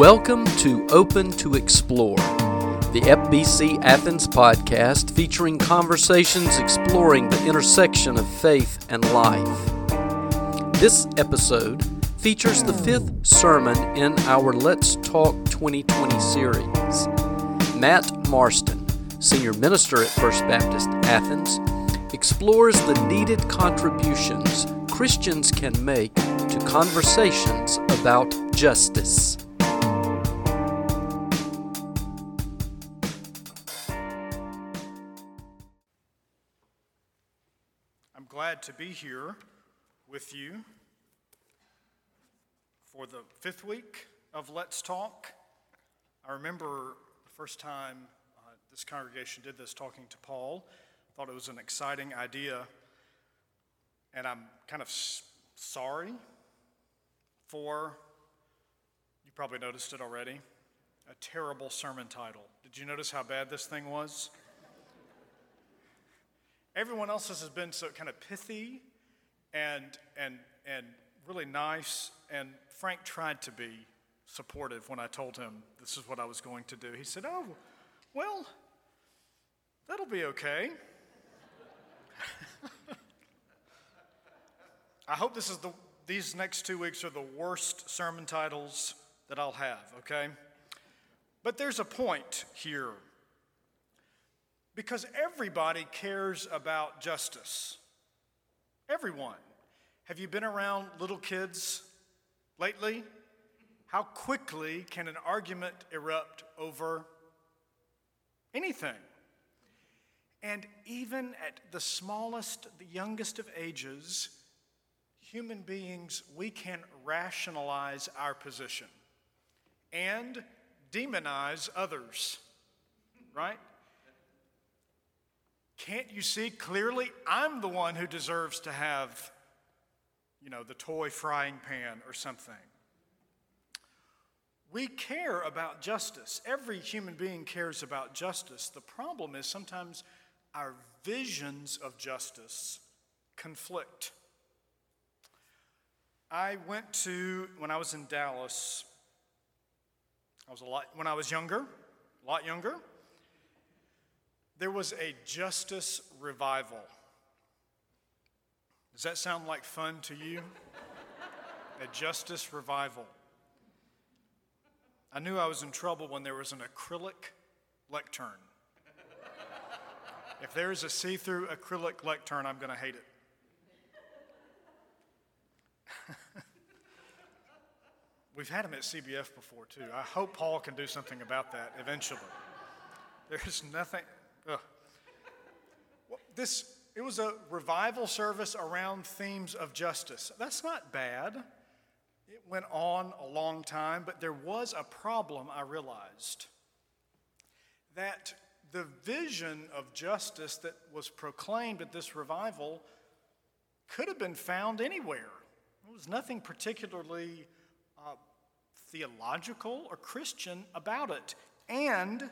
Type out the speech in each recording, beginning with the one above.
Welcome to Open to Explore, the FBC Athens podcast featuring conversations exploring the intersection of faith and life. This episode features the fifth sermon in our Let's Talk 2020 series. Matt Marston, senior minister at First Baptist Athens, explores the needed contributions Christians can make to conversations about justice. Glad to be here with you for the fifth week of Let's Talk. I remember the first time uh, this congregation did this talking to Paul. I Thought it was an exciting idea, and I'm kind of s- sorry for, you probably noticed it already, a terrible sermon title. Did you notice how bad this thing was? Everyone else's has been so kind of pithy and, and, and really nice. And Frank tried to be supportive when I told him this is what I was going to do. He said, Oh, well, that'll be okay. I hope this is the, these next two weeks are the worst sermon titles that I'll have, okay? But there's a point here because everybody cares about justice. Everyone. Have you been around little kids lately? How quickly can an argument erupt over anything? And even at the smallest, the youngest of ages, human beings, we can rationalize our position and demonize others, right? Can't you see clearly? I'm the one who deserves to have, you know, the toy frying pan or something. We care about justice. Every human being cares about justice. The problem is sometimes our visions of justice conflict. I went to, when I was in Dallas, I was a lot, when I was younger, a lot younger, there was a justice revival. Does that sound like fun to you? a justice revival. I knew I was in trouble when there was an acrylic lectern. if there's a see through acrylic lectern, I'm going to hate it. We've had them at CBF before, too. I hope Paul can do something about that eventually. There's nothing, ugh. Well, this, it was a revival service around themes of justice. That's not bad. It went on a long time, but there was a problem I realized that the vision of justice that was proclaimed at this revival could have been found anywhere. There was nothing particularly uh, theological or Christian about it. And,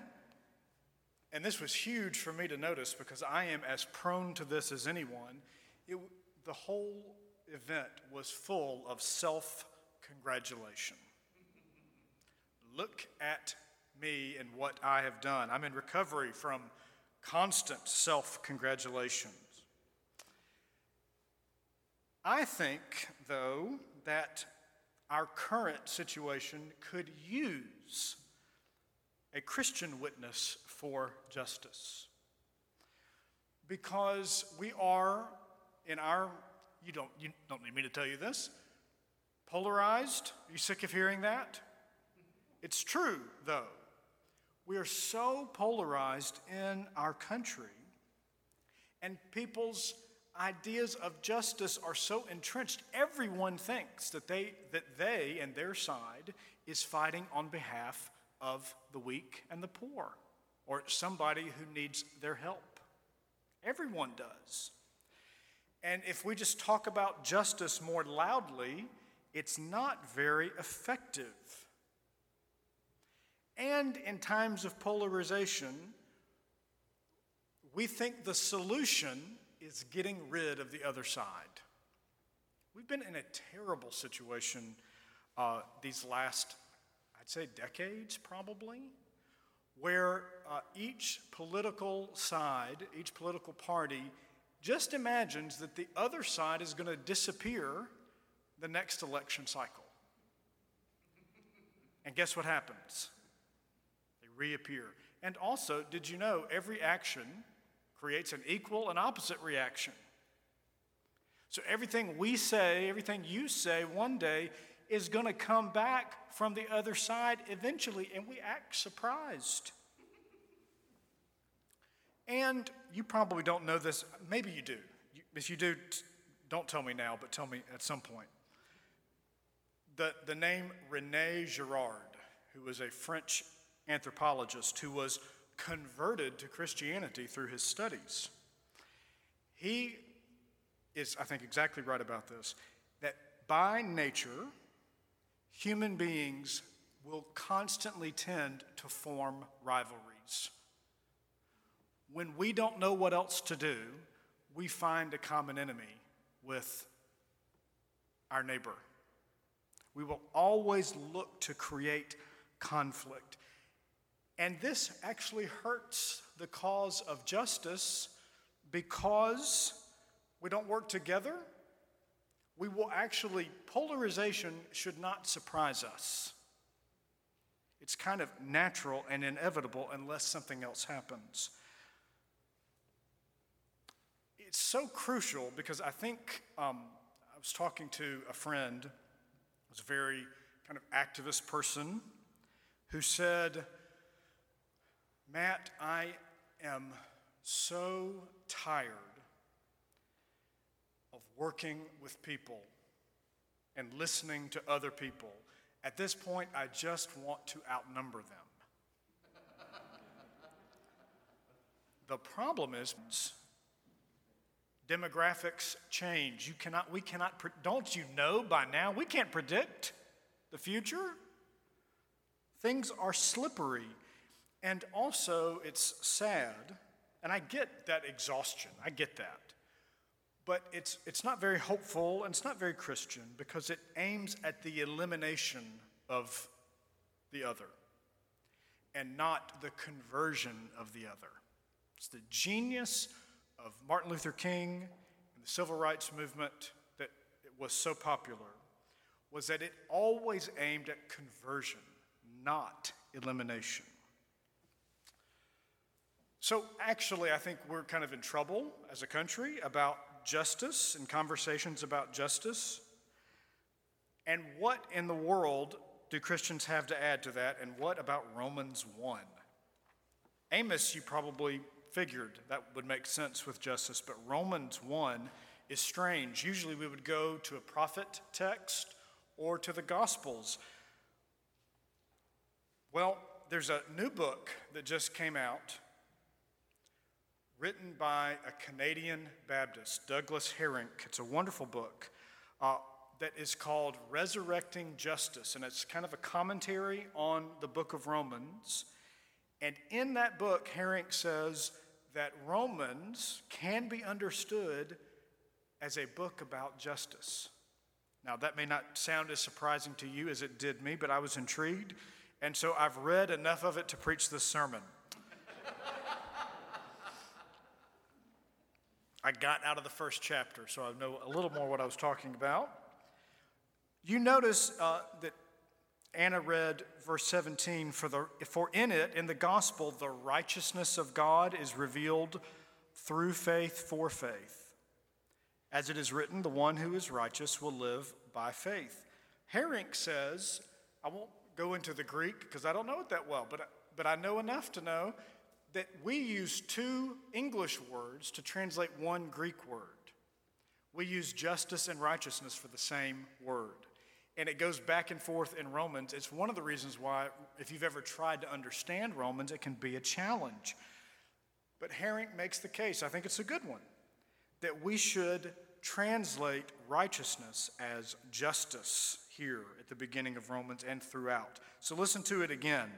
and this was huge for me to notice because I am as prone to this as anyone, it, the whole event was full of self congratulation. Look at me and what I have done. I'm in recovery from constant self congratulations. I think, though, that our current situation could use a Christian witness for justice. Because we are, in our, you don't, you don't need me to tell you this, polarized. Are you sick of hearing that? It's true, though. We are so polarized in our country, and people's ideas of justice are so entrenched. Everyone thinks that they, that they and their side is fighting on behalf of the weak and the poor, or somebody who needs their help. Everyone does. And if we just talk about justice more loudly, it's not very effective. And in times of polarization, we think the solution is getting rid of the other side. We've been in a terrible situation uh, these last, I'd say decades probably, where uh, each political side, each political party, just imagines that the other side is going to disappear the next election cycle. And guess what happens? They reappear. And also, did you know every action creates an equal and opposite reaction? So everything we say, everything you say one day is going to come back from the other side eventually, and we act surprised. And you probably don't know this, maybe you do. If you do, don't tell me now, but tell me at some point. The, the name Rene Girard, who was a French anthropologist who was converted to Christianity through his studies, he is, I think, exactly right about this that by nature, human beings will constantly tend to form rivalries. When we don't know what else to do, we find a common enemy with our neighbor. We will always look to create conflict. And this actually hurts the cause of justice because we don't work together. We will actually, polarization should not surprise us. It's kind of natural and inevitable unless something else happens it's so crucial because I think um, I was talking to a friend, who's a very kind of activist person, who said, Matt, I am so tired of working with people and listening to other people. At this point, I just want to outnumber them. the problem is, demographics change. You cannot, we cannot, don't you know by now? We can't predict the future. Things are slippery. And also, it's sad, and I get that exhaustion, I get that. But it's, it's not very hopeful and it's not very Christian because it aims at the elimination of the other and not the conversion of the other. It's the genius of Martin Luther King and the civil rights movement that was so popular was that it always aimed at conversion, not elimination. So, actually, I think we're kind of in trouble as a country about justice and conversations about justice. And what in the world do Christians have to add to that? And what about Romans 1? Amos, you probably figured that would make sense with justice, but Romans 1 is strange. Usually we would go to a prophet text or to the Gospels. Well, there's a new book that just came out written by a Canadian Baptist, Douglas Harink. It's a wonderful book uh, that is called Resurrecting Justice, and it's kind of a commentary on the book of Romans. And in that book, Harink says that Romans can be understood as a book about justice. Now, that may not sound as surprising to you as it did me, but I was intrigued, and so I've read enough of it to preach this sermon. I got out of the first chapter, so I know a little more what I was talking about. You notice uh, that Anna read verse 17 for, the, for in it, in the gospel, the righteousness of God is revealed through faith for faith. As it is written, the one who is righteous will live by faith. Harink says, I won't go into the Greek because I don't know it that well, but, but I know enough to know that we use two English words to translate one Greek word. We use justice and righteousness for the same word and it goes back and forth in Romans. It's one of the reasons why, if you've ever tried to understand Romans, it can be a challenge. But Harink makes the case, I think it's a good one, that we should translate righteousness as justice here at the beginning of Romans and throughout. So listen to it again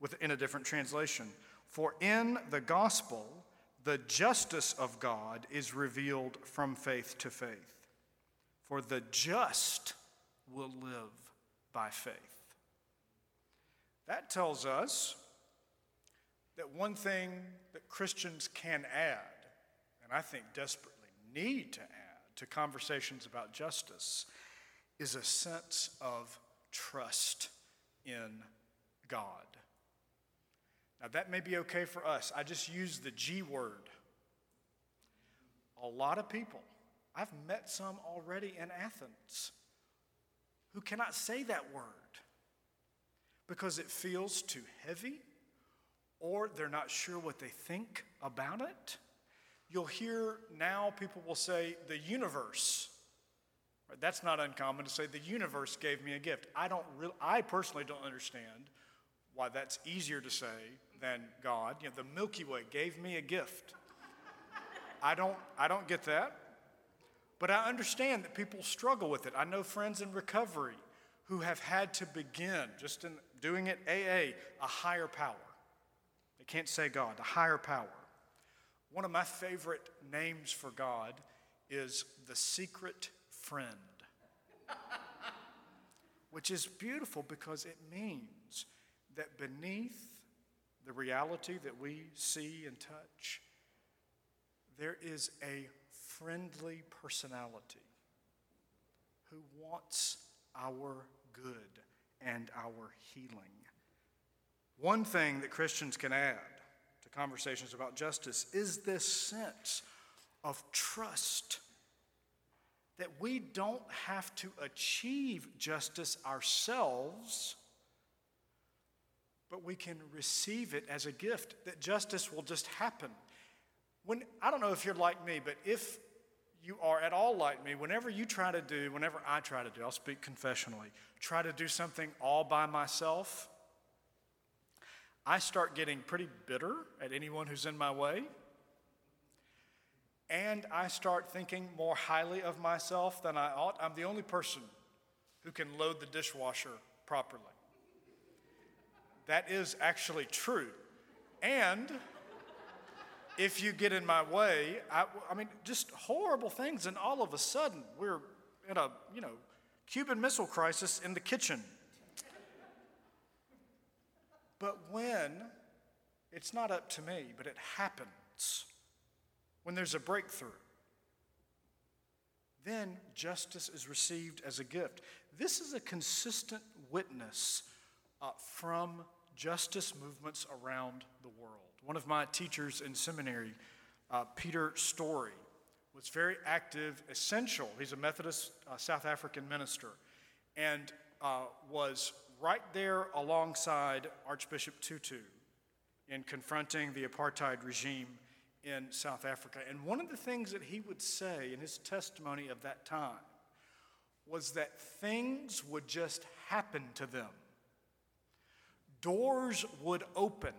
with, in a different translation. For in the gospel, the justice of God is revealed from faith to faith. For the just will live by faith. That tells us that one thing that Christians can add, and I think desperately need to add to conversations about justice, is a sense of trust in God. Now, that may be okay for us. I just use the G word. A lot of people, I've met some already in Athens, who cannot say that word because it feels too heavy or they're not sure what they think about it. You'll hear now people will say, the universe. That's not uncommon to say, the universe gave me a gift. I, don't I personally don't understand why that's easier to say than God. You know, the Milky Way gave me a gift. I don't, I don't get that. But I understand that people struggle with it. I know friends in recovery who have had to begin, just in doing it AA, a higher power. They can't say God, a higher power. One of my favorite names for God is the secret friend, which is beautiful because it means that beneath the reality that we see and touch, there is a friendly personality who wants our good and our healing. One thing that Christians can add to conversations about justice is this sense of trust that we don't have to achieve justice ourselves, but we can receive it as a gift, that justice will just happen. When, I don't know if you're like me, but if you are at all like me, whenever you try to do, whenever I try to do, I'll speak confessionally, try to do something all by myself, I start getting pretty bitter at anyone who's in my way. And I start thinking more highly of myself than I ought. I'm the only person who can load the dishwasher properly. That is actually true. And if you get in my way, I, I, mean, just horrible things. And all of a sudden, we're in a, you know, Cuban Missile Crisis in the kitchen. But when it's not up to me, but it happens, when there's a breakthrough, then justice is received as a gift. This is a consistent witness uh, from justice movements around the world. One of my teachers in seminary, uh, Peter Storey, was very active, essential. He's a Methodist uh, South African minister, and uh, was right there alongside Archbishop Tutu in confronting the apartheid regime in South Africa. And one of the things that he would say in his testimony of that time was that things would just happen to them. Doors would open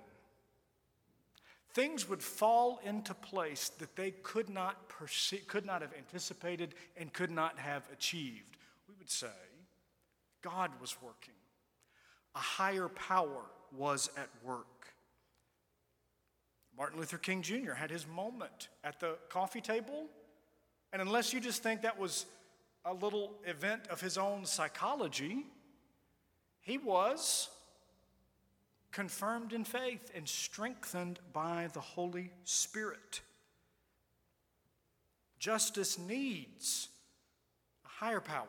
Things would fall into place that they could not, perceive, could not have anticipated and could not have achieved. We would say God was working, a higher power was at work. Martin Luther King Jr. had his moment at the coffee table, and unless you just think that was a little event of his own psychology, he was confirmed in faith and strengthened by the Holy Spirit. Justice needs a higher power,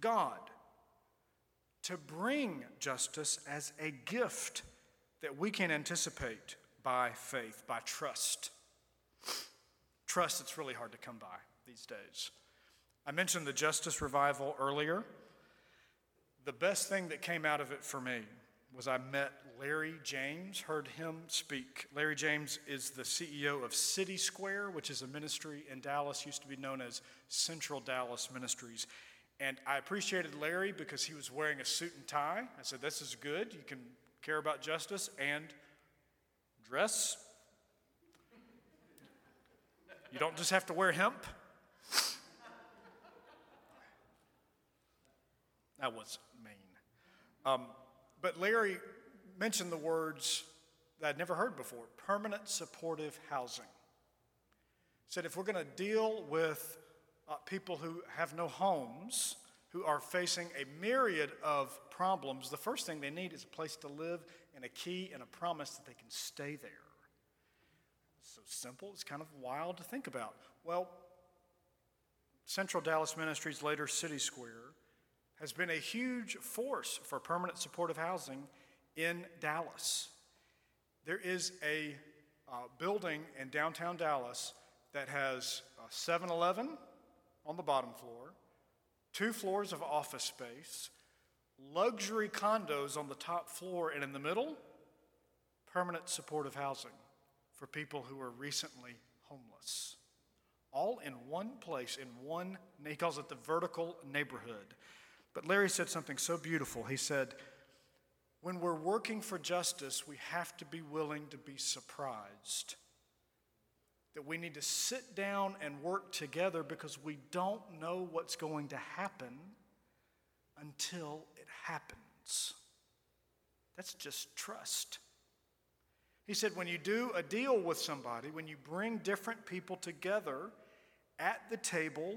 God, to bring justice as a gift that we can anticipate by faith, by trust. Trust that's really hard to come by these days. I mentioned the justice revival earlier. The best thing that came out of it for me was I met Larry James, heard him speak. Larry James is the CEO of City Square, which is a ministry in Dallas, used to be known as Central Dallas Ministries. And I appreciated Larry because he was wearing a suit and tie. I said, This is good. You can care about justice and dress. You don't just have to wear hemp. That was mean. Um, but Larry mentioned the words that I'd never heard before permanent supportive housing. He said if we're going to deal with uh, people who have no homes, who are facing a myriad of problems, the first thing they need is a place to live and a key and a promise that they can stay there. It's so simple, it's kind of wild to think about. Well, Central Dallas Ministries, later City Square, has been a huge force for permanent supportive housing in Dallas. There is a uh, building in downtown Dallas that has 7 Eleven on the bottom floor, two floors of office space, luxury condos on the top floor, and in the middle, permanent supportive housing for people who are recently homeless. All in one place, in one, he calls it the vertical neighborhood. But Larry said something so beautiful. He said, When we're working for justice, we have to be willing to be surprised. That we need to sit down and work together because we don't know what's going to happen until it happens. That's just trust. He said, when you do a deal with somebody, when you bring different people together at the table,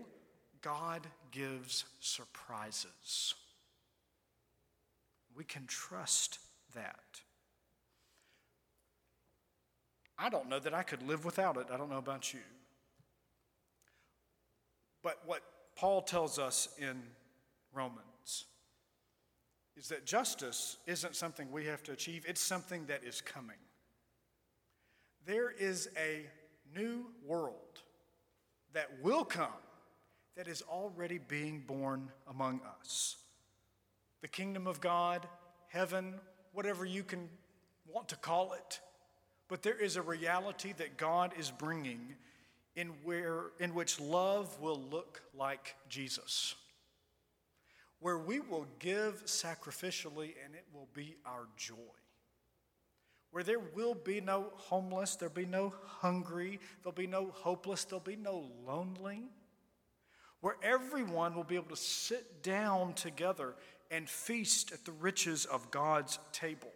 God gives surprises. We can trust that. I don't know that I could live without it. I don't know about you. But what Paul tells us in Romans is that justice isn't something we have to achieve, it's something that is coming. There is a new world that will come that is already being born among us. The kingdom of God, heaven, whatever you can want to call it. But there is a reality that God is bringing in, where, in which love will look like Jesus, where we will give sacrificially and it will be our joy where there will be no homeless, there'll be no hungry, there'll be no hopeless, there'll be no lonely, where everyone will be able to sit down together and feast at the riches of God's table,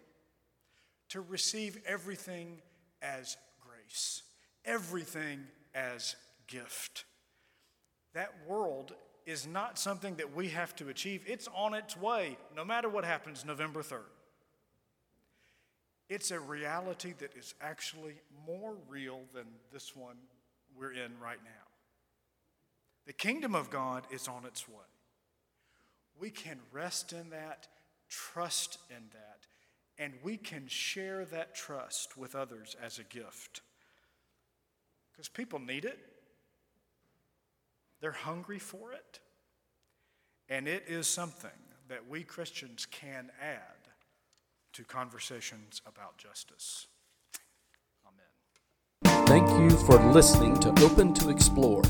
to receive everything as grace, everything as gift. That world is not something that we have to achieve. It's on its way, no matter what happens November 3rd. It's a reality that is actually more real than this one we're in right now. The kingdom of God is on its way. We can rest in that, trust in that, and we can share that trust with others as a gift. Because people need it, they're hungry for it, and it is something that we Christians can add to conversations about justice. Amen. Thank you for listening to Open to Explore,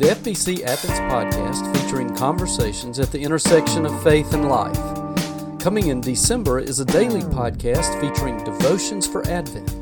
the FBC Athens podcast featuring conversations at the intersection of faith and life. Coming in December is a daily podcast featuring devotions for Advent.